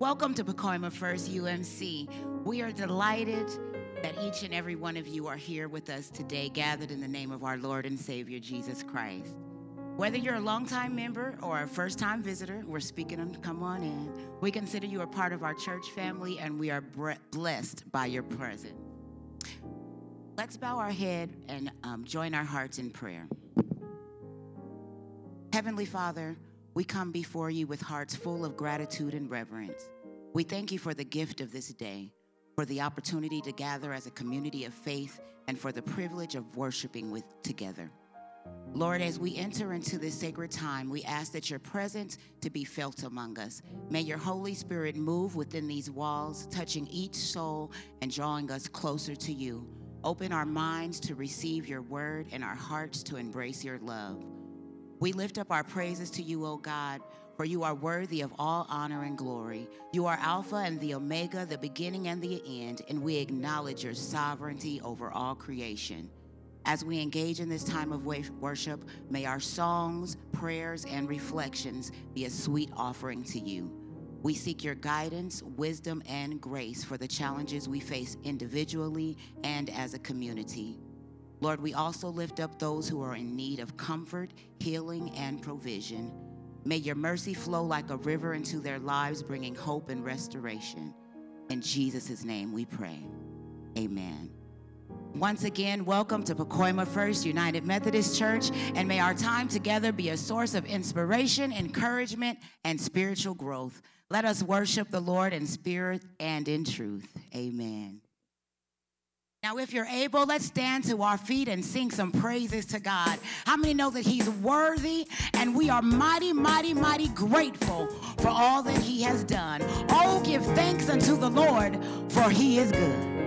Welcome to Pacoima First UMC. We are delighted that each and every one of you are here with us today, gathered in the name of our Lord and Savior Jesus Christ. Whether you're a longtime member or a first time visitor, we're speaking on come on in. We consider you a part of our church family and we are blessed by your presence. Let's bow our head and um, join our hearts in prayer. Heavenly Father, we come before you with hearts full of gratitude and reverence. We thank you for the gift of this day, for the opportunity to gather as a community of faith, and for the privilege of worshiping with together. Lord, as we enter into this sacred time, we ask that your presence to be felt among us. May your Holy Spirit move within these walls, touching each soul and drawing us closer to you. Open our minds to receive your word and our hearts to embrace your love. We lift up our praises to you, O God, for you are worthy of all honor and glory. You are Alpha and the Omega, the beginning and the end, and we acknowledge your sovereignty over all creation. As we engage in this time of worship, may our songs, prayers, and reflections be a sweet offering to you. We seek your guidance, wisdom, and grace for the challenges we face individually and as a community. Lord, we also lift up those who are in need of comfort, healing, and provision. May your mercy flow like a river into their lives, bringing hope and restoration. In Jesus' name we pray. Amen. Once again, welcome to Pacoima First United Methodist Church, and may our time together be a source of inspiration, encouragement, and spiritual growth. Let us worship the Lord in spirit and in truth. Amen. Now, if you're able, let's stand to our feet and sing some praises to God. How many know that He's worthy and we are mighty, mighty, mighty grateful for all that He has done? Oh, give thanks unto the Lord, for He is good.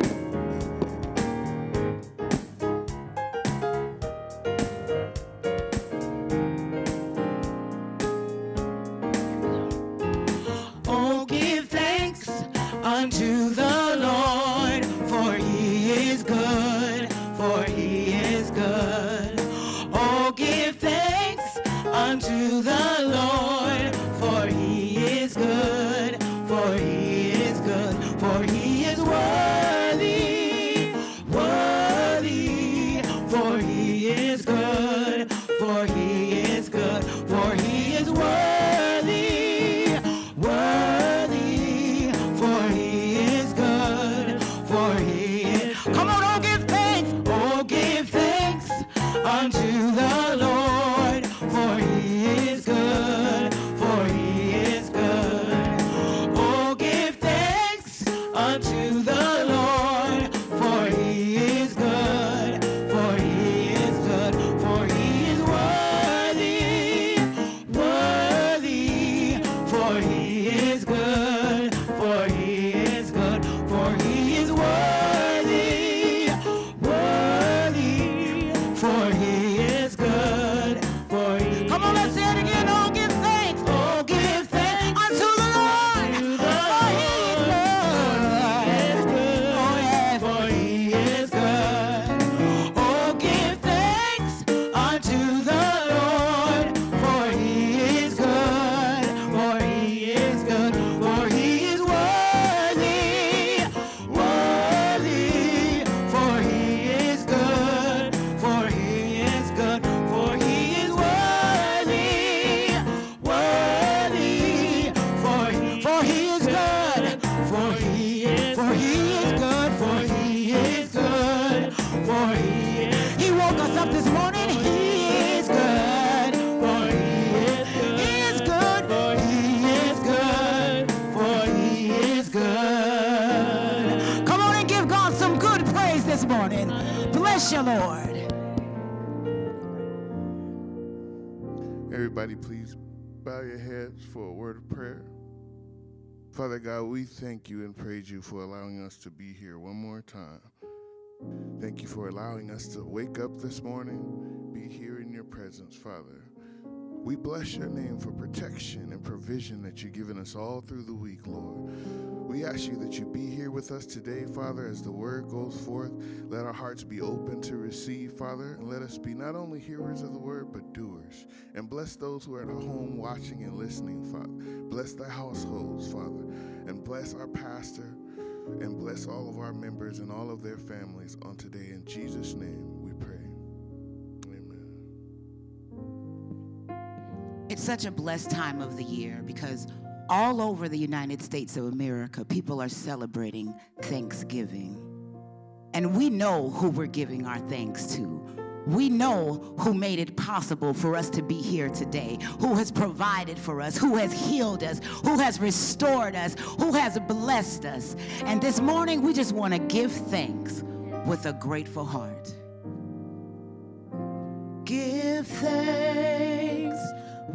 Father God, we thank you and praise you for allowing us to be here one more time. Thank you for allowing us to wake up this morning, be here in your presence, Father. We bless your name for protection and provision that you've given us all through the week, Lord. We ask you that you be here with us today, Father, as the word goes forth. Let our hearts be open to receive, Father, and let us be not only hearers of the word, but doers. And bless those who are at home watching and listening, Father. Bless the households, Father, and bless our pastor, and bless all of our members and all of their families on today. In Jesus' name It's such a blessed time of the year because all over the United States of America, people are celebrating Thanksgiving. And we know who we're giving our thanks to. We know who made it possible for us to be here today, who has provided for us, who has healed us, who has restored us, who has blessed us. And this morning, we just want to give thanks with a grateful heart. Give thanks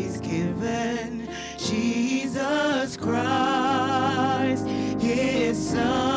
He's given Jesus Christ, His Son.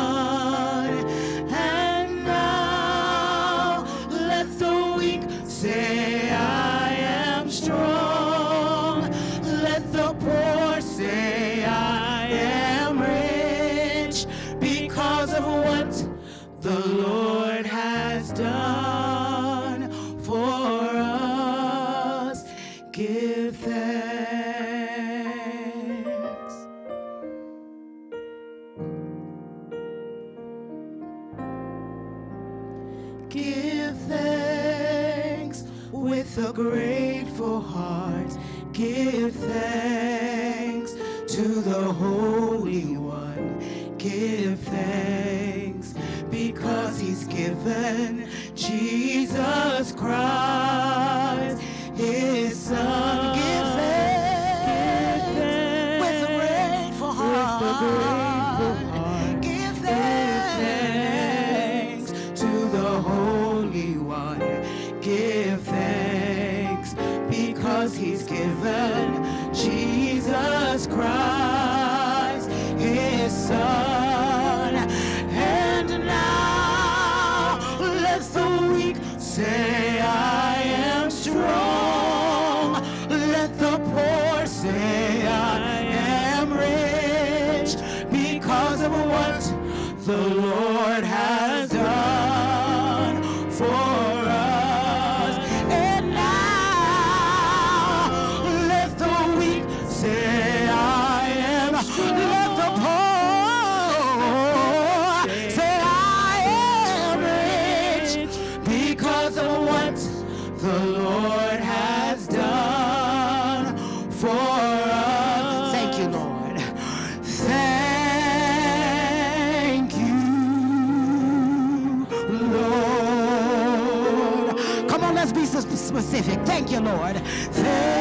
Specific. Thank you, Lord. Thank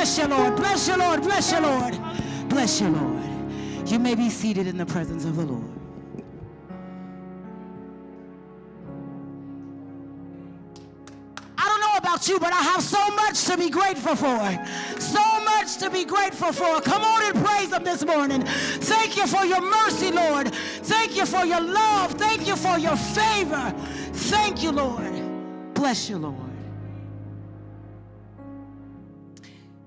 Bless you, Lord. Bless you, Lord. Bless you, Lord. Bless you, Lord. You may be seated in the presence of the Lord. I don't know about you, but I have so much to be grateful for. So much to be grateful for. Come on and praise Him this morning. Thank you for your mercy, Lord. Thank you for your love. Thank you for your favor. Thank you, Lord. Bless you, Lord.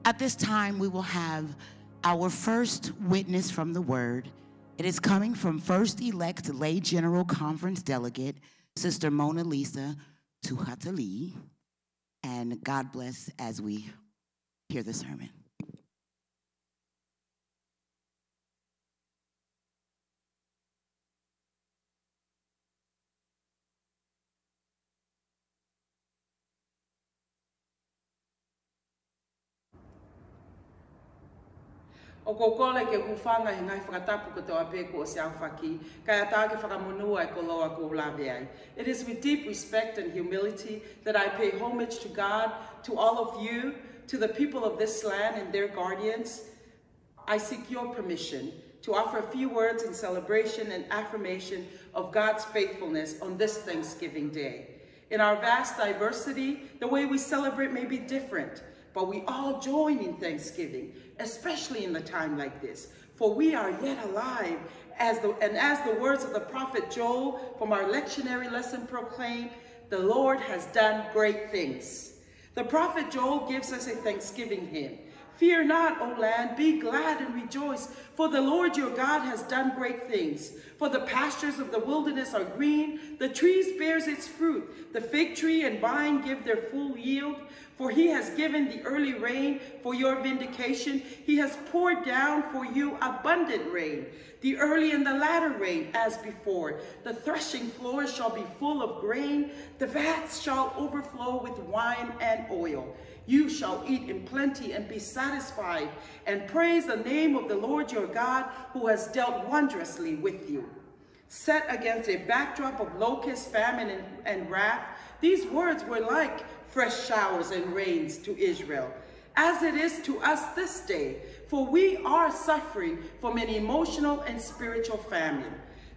At this time, we will have our first witness from the Word. It is coming from First Elect Lay General Conference Delegate, Sister Mona Lisa Tuhatali. And God bless as we hear the sermon. O ke he ngai whakatapu ko te ko o kai a whakamonua e ko loa ko lawe ai. It is with deep respect and humility that I pay homage to God, to all of you, to the people of this land and their guardians. I seek your permission to offer a few words in celebration and affirmation of God's faithfulness on this Thanksgiving Day. In our vast diversity, the way we celebrate may be different, but we all join in thanksgiving, especially in a time like this. For we are yet alive, as the, and as the words of the prophet Joel from our lectionary lesson proclaim, the Lord has done great things. The prophet Joel gives us a thanksgiving hymn. Fear not, O land, be glad and rejoice, for the Lord your God has done great things. For the pastures of the wilderness are green, the trees bears its fruit, the fig tree and vine give their full yield. For he has given the early rain for your vindication. He has poured down for you abundant rain, the early and the latter rain as before. The threshing floors shall be full of grain. The vats shall overflow with wine and oil. You shall eat in plenty and be satisfied, and praise the name of the Lord your God, who has dealt wondrously with you. Set against a backdrop of locust, famine, and, and wrath, these words were like fresh showers and rains to Israel, as it is to us this day, for we are suffering from an emotional and spiritual famine.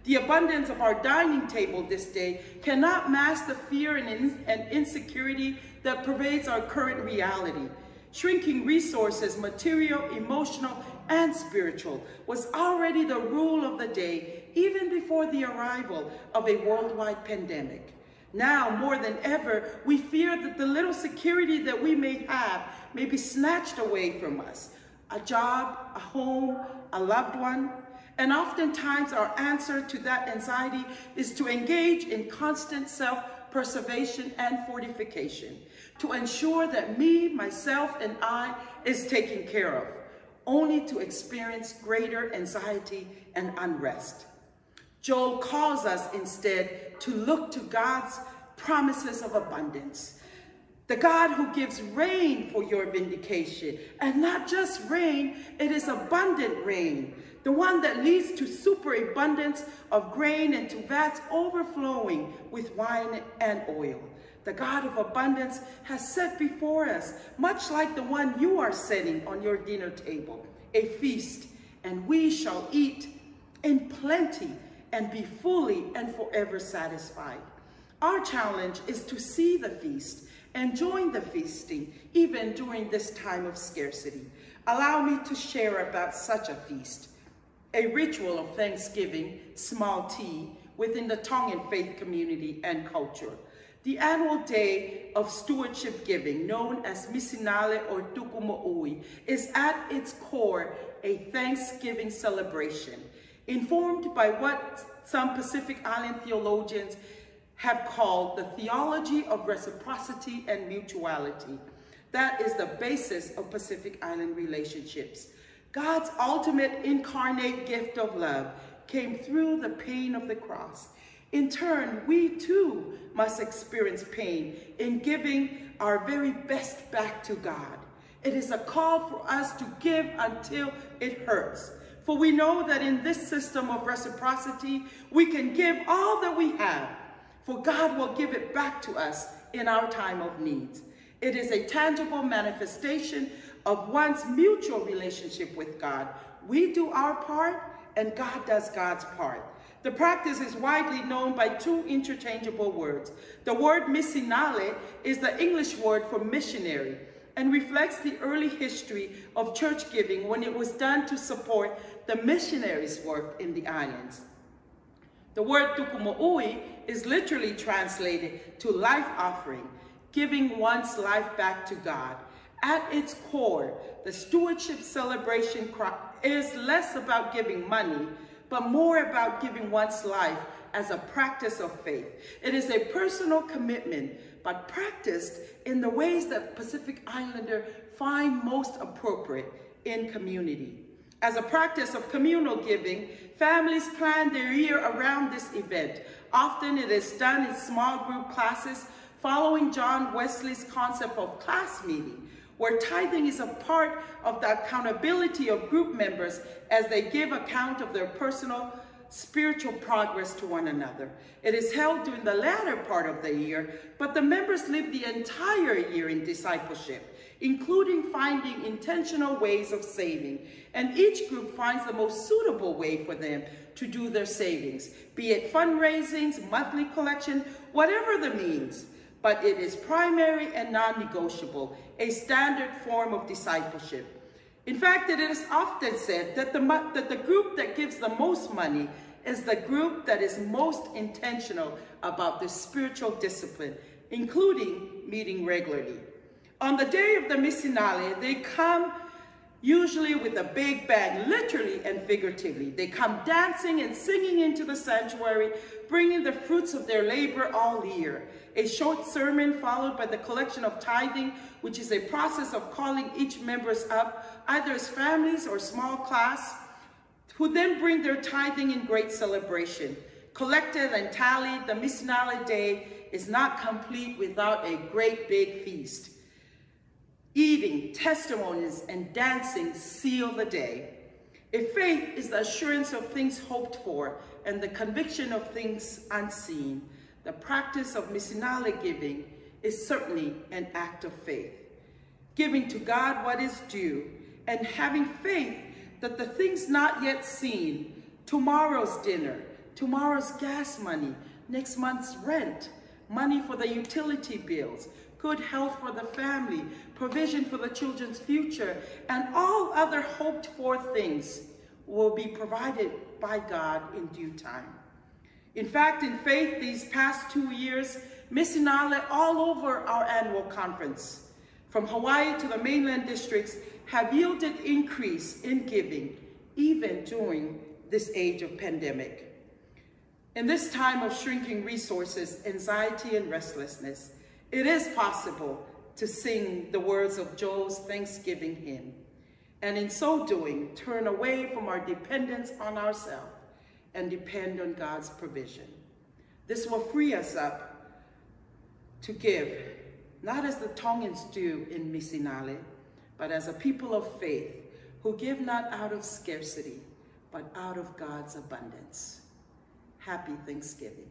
The abundance of our dining table this day cannot mask the fear and, in, and insecurity that pervades our current reality. Shrinking resources, material, emotional, and spiritual, was already the rule of the day, even before the arrival of a worldwide pandemic. Now, more than ever, we fear that the little security that we may have may be snatched away from us. A job, a home, a loved one. And oftentimes our answer to that anxiety is to engage in constant self-preservation and fortification to ensure that me, myself, and I is taken care of, only to experience greater anxiety and unrest. Joel calls us instead to look to God's promises of abundance. The God who gives rain for your vindication. And not just rain, it is abundant rain. The one that leads to superabundance of grain and to vats overflowing with wine and oil. The God of abundance has set before us, much like the one you are setting on your dinner table, a feast, and we shall eat in plenty and be fully and forever satisfied. Our challenge is to see the feast and join the feasting, even during this time of scarcity. Allow me to share about such a feast, a ritual of Thanksgiving, small tea, within the Tongan faith community and culture. The annual day of stewardship giving, known as Misinale or Tukumo'ui, is at its core a Thanksgiving celebration, informed by what some Pacific Island theologians have called the theology of reciprocity and mutuality. That is the basis of Pacific Island relationships. God's ultimate incarnate gift of love came through the pain of the cross. In turn, we too must experience pain in giving our very best back to God. It is a call for us to give until it hurts. For we know that in this system of reciprocity, we can give all that we have, for God will give it back to us in our time of need. It is a tangible manifestation of one's mutual relationship with God. We do our part, and God does God's part. The practice is widely known by two interchangeable words. The word Misinale is the English word for missionary and reflects the early history of church giving when it was done to support the missionaries' work in the islands. The word tukumo'ui is literally translated to life offering, giving one's life back to God. At its core, the stewardship celebration is less about giving money, but more about giving one's life as a practice of faith. It is a personal commitment, but practiced in the ways that Pacific Islander find most appropriate in community. As a practice of communal giving, families plan their year around this event. Often it is done in small group classes following John Wesley's concept of class meeting, where tithing is a part of the accountability of group members as they give account of their personal spiritual progress to one another. It is held during the latter part of the year, but the members live the entire year in discipleship including finding intentional ways of saving. And each group finds the most suitable way for them to do their savings, be it fundraisings, monthly collection, whatever the means. But it is primary and non-negotiable, a standard form of discipleship. In fact, it is often said that the, that the group that gives the most money is the group that is most intentional about the spiritual discipline, including meeting regularly. On the day of the Misinale, they come usually with a big bang, literally and figuratively. They come dancing and singing into the sanctuary, bringing the fruits of their labor all year. A short sermon followed by the collection of tithing, which is a process of calling each members up, either as families or small class, who then bring their tithing in great celebration. Collected and tallied, the Misinale day is not complete without a great big feast. Eating, testimonies, and dancing seal the day. If faith is the assurance of things hoped for and the conviction of things unseen, the practice of Misinale giving is certainly an act of faith. Giving to God what is due and having faith that the things not yet seen, tomorrow's dinner, tomorrow's gas money, next month's rent, money for the utility bills, good health for the family, provision for the children's future, and all other hoped for things will be provided by God in due time. In fact, in faith, these past two years, Misinale all over our annual conference, from Hawaii to the mainland districts, have yielded increase in giving, even during this age of pandemic. In this time of shrinking resources, anxiety, and restlessness, it is possible to sing the words of Joel's Thanksgiving hymn, and in so doing, turn away from our dependence on ourselves and depend on God's provision. This will free us up to give, not as the Tongans do in Misinale, but as a people of faith who give not out of scarcity, but out of God's abundance. Happy Thanksgiving.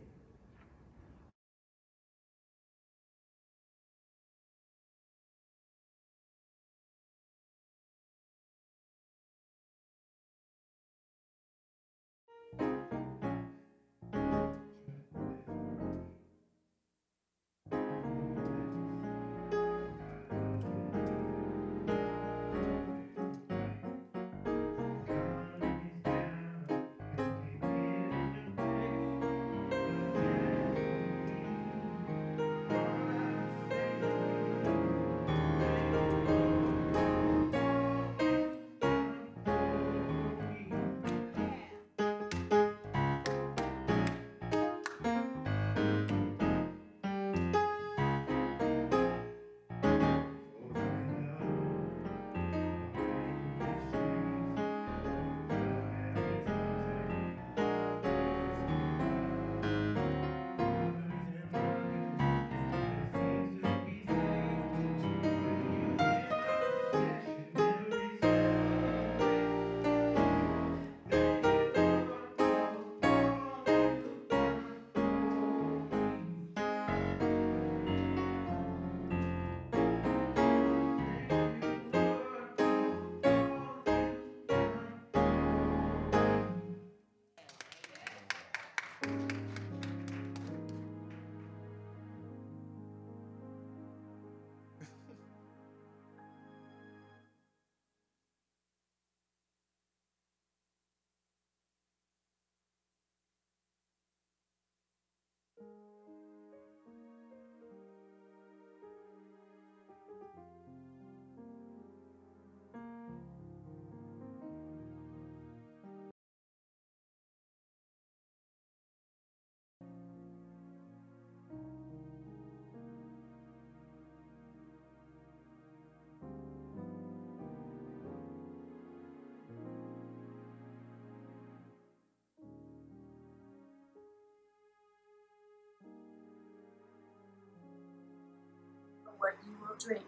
Will drink,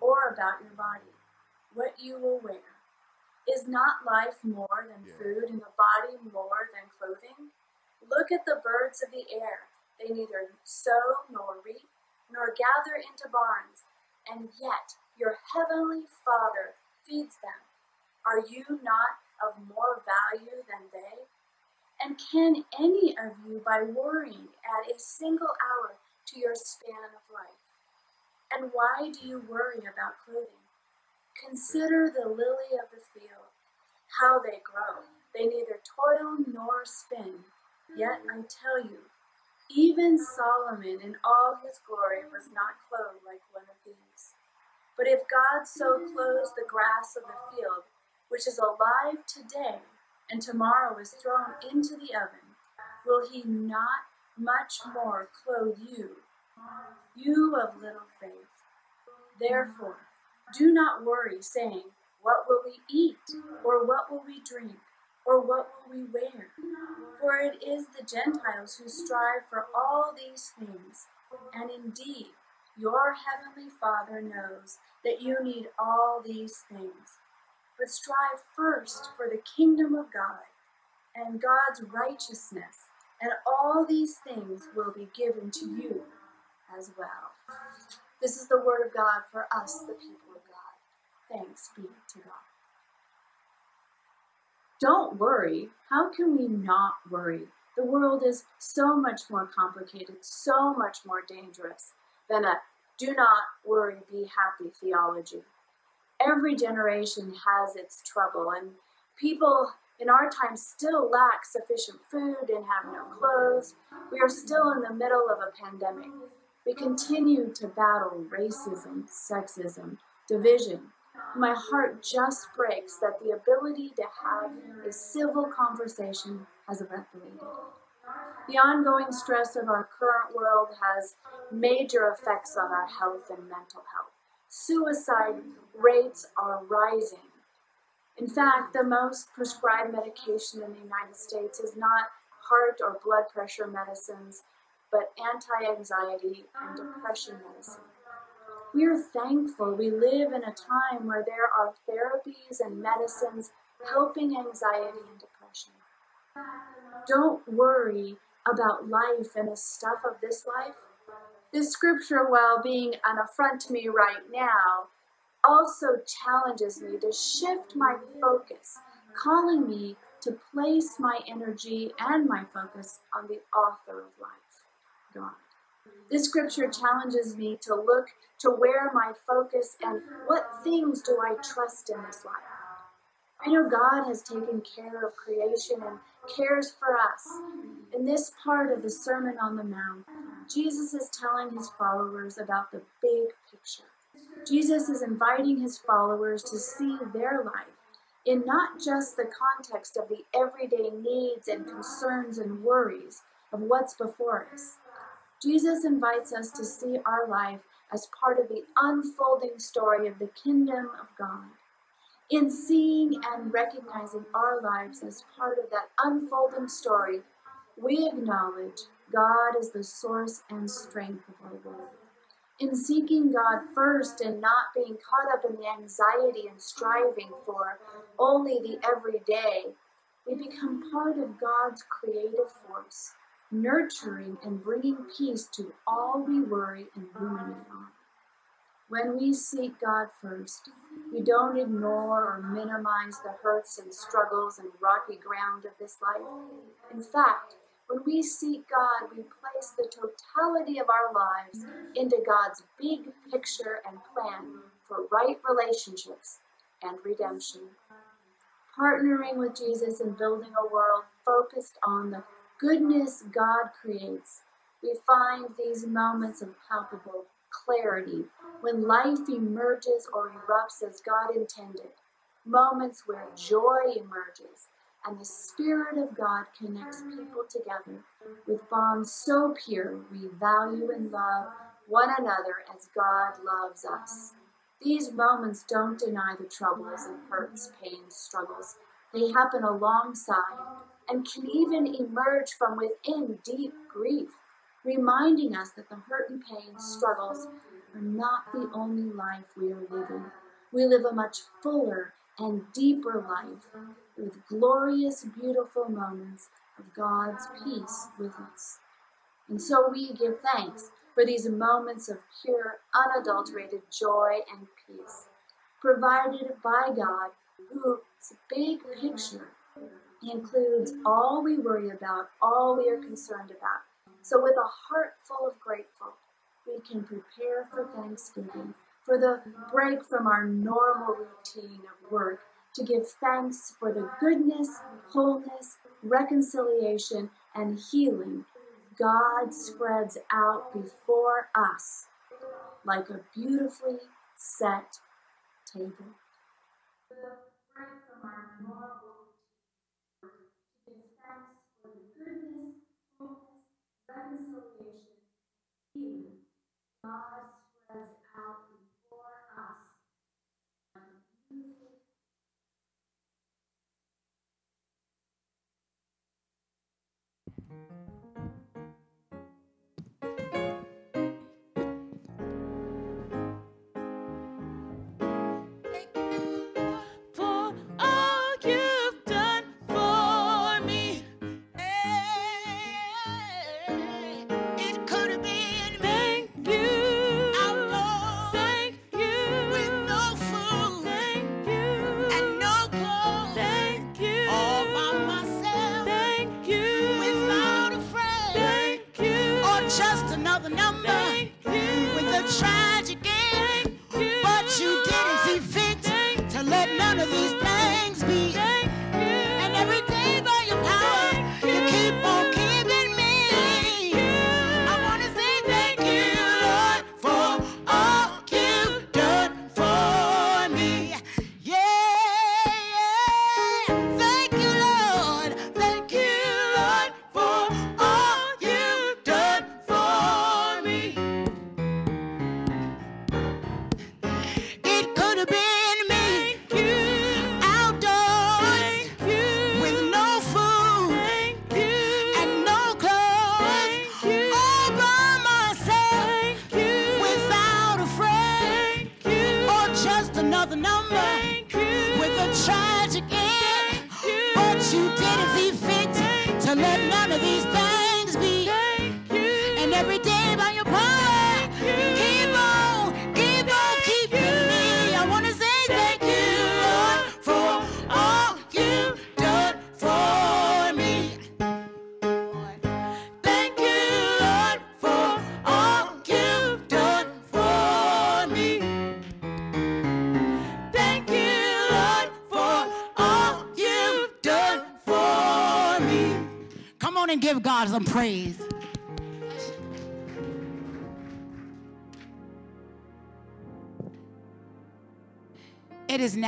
or about your body, what you will wear. Is not life more than Yeah. food, and the body more than clothing? Look at the birds of the air. They neither sow nor reap, nor gather into barns, and yet your heavenly Father feeds them. Are you not of more value than they? And can any of you, by worrying, add a single hour to your span of life? And why do you worry about clothing? Consider the lily of the field, how they grow. They neither toil nor spin. Yet I tell you, even Solomon in all his glory was not clothed like one of these. But if God so clothes the grass of the field, which is alive today and tomorrow is thrown into the oven, will he not much more clothe you, you of little faith? Therefore, do not worry, saying, What will we eat? Or what will we drink? Or what will we wear? For it is the Gentiles who strive for all these things. And indeed, your heavenly Father knows that you need all these things. But strive first for the kingdom of God and God's righteousness, and all these things will be given to you as well. This is the word of God for us, the people of God. Thanks be to God. Don't worry. How can we not worry? The world is so much more complicated, so much more dangerous than a do not worry, be happy theology. Every generation has its trouble, and people in our time still lack sufficient food and have no clothes. We are still in the middle of a pandemic. We continue to battle racism, sexism, division. My heart just breaks that the ability to have a civil conversation has evaporated. The ongoing stress of our current world has major effects on our health and mental health. Suicide rates are rising. In fact, the most prescribed medication in the United States is not heart or blood pressure medicines, but anti anxiety and depression medicine. We are thankful we live in a time where there are therapies and medicines helping anxiety and depression. Don't worry about life and the stuff of this life. This scripture, while being an affront to me right now, also challenges me to shift my focus, calling me to place my energy and my focus on the author of life, God. This scripture challenges me to look to where my focus and what things do I trust in this life. I know God has taken care of creation and cares for us. In this part of the Sermon on the Mount, Jesus is telling his followers about the big picture. Jesus is inviting his followers to see their life in not just the context of the everyday needs and concerns and worries of what's before us. Jesus invites us to see our life as part of the unfolding story of the kingdom of God. In seeing and recognizing our lives as part of that unfolding story, we acknowledge God as the source and strength of our world. In seeking God first and not being caught up in the anxiety and striving for only the everyday, we become part of God's creative force, nurturing and bringing peace to all we worry and ruminate on. When we seek God first, we don't ignore or minimize the hurts and struggles and rocky ground of this life. In fact, when we seek God, we place the totality of our lives into God's big picture and plan for right relationships and redemption. Partnering with Jesus and building a world focused on the goodness God creates, we find these moments of palpable clarity when life emerges or erupts as God intended, moments where joy emerges and the Spirit of God connects people together with bonds so pure we value and love one another as God loves us. These moments don't deny the troubles and hurts, pains, struggles. They happen alongside and can even emerge from within deep grief, reminding us that the hurt and pain, struggles, are not the only life we are living. We live a much fuller and deeper life with glorious, beautiful moments of God's peace with us. And so we give thanks for these moments of pure, unadulterated joy and peace, provided by God, whose big picture includes all we worry about, all we are concerned about. So, with a heart full of grateful, we can prepare for Thanksgiving, for the break from our normal routine of work, to give thanks for the goodness, wholeness, reconciliation, and healing God spreads out before us like a beautifully set table. Reconciliation, healing, God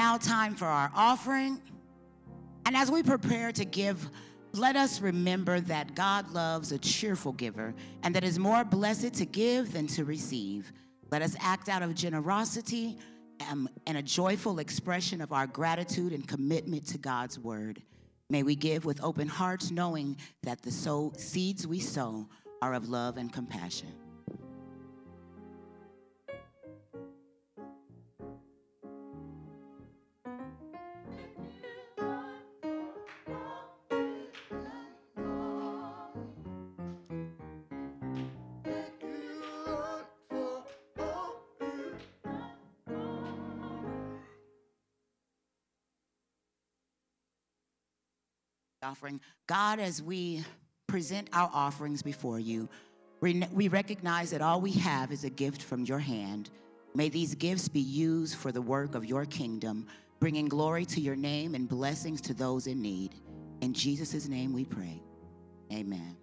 now time for our offering. And as we prepare to give, let us remember that God loves a cheerful giver and that is more blessed to give than to receive. Let us act out of generosity um, and a joyful expression of our gratitude and commitment to God's word. May we give with open hearts, knowing that the sow, seeds we sow are of love and compassion. Offering. God, as we present our offerings before you, we recognize that all we have is a gift from your hand. May these gifts be used for the work of your kingdom, bringing glory to your name and blessings to those in need. In Jesus' name we pray. Amen.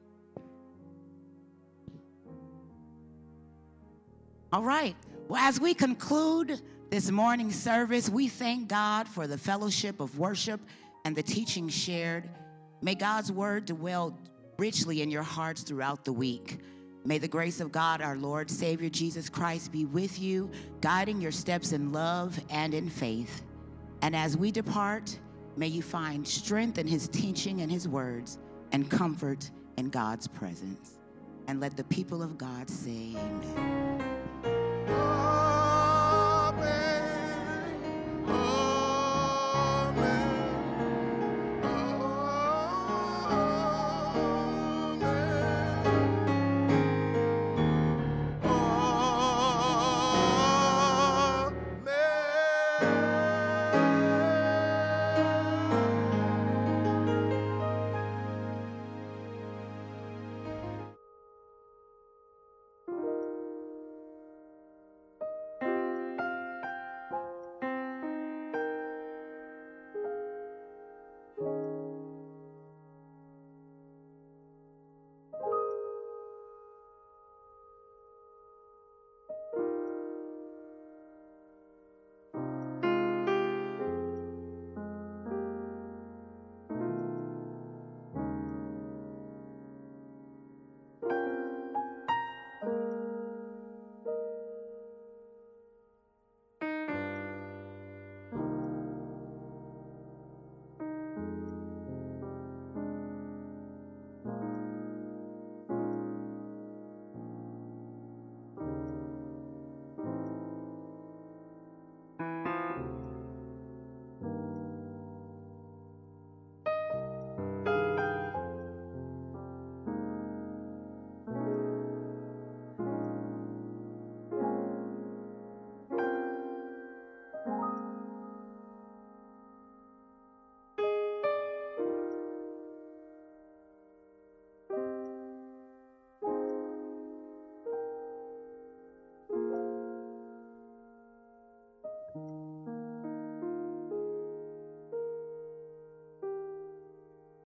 All right. Well, as we conclude this morning service, we thank God for the fellowship of worship and the teaching shared. May God's word dwell richly in your hearts throughout the week. May the grace of God, our Lord, Savior Jesus Christ, be with you, guiding your steps in love and in faith. And as we depart, may you find strength in his teaching and his words, and comfort in God's presence. And let the people of God say, Amen.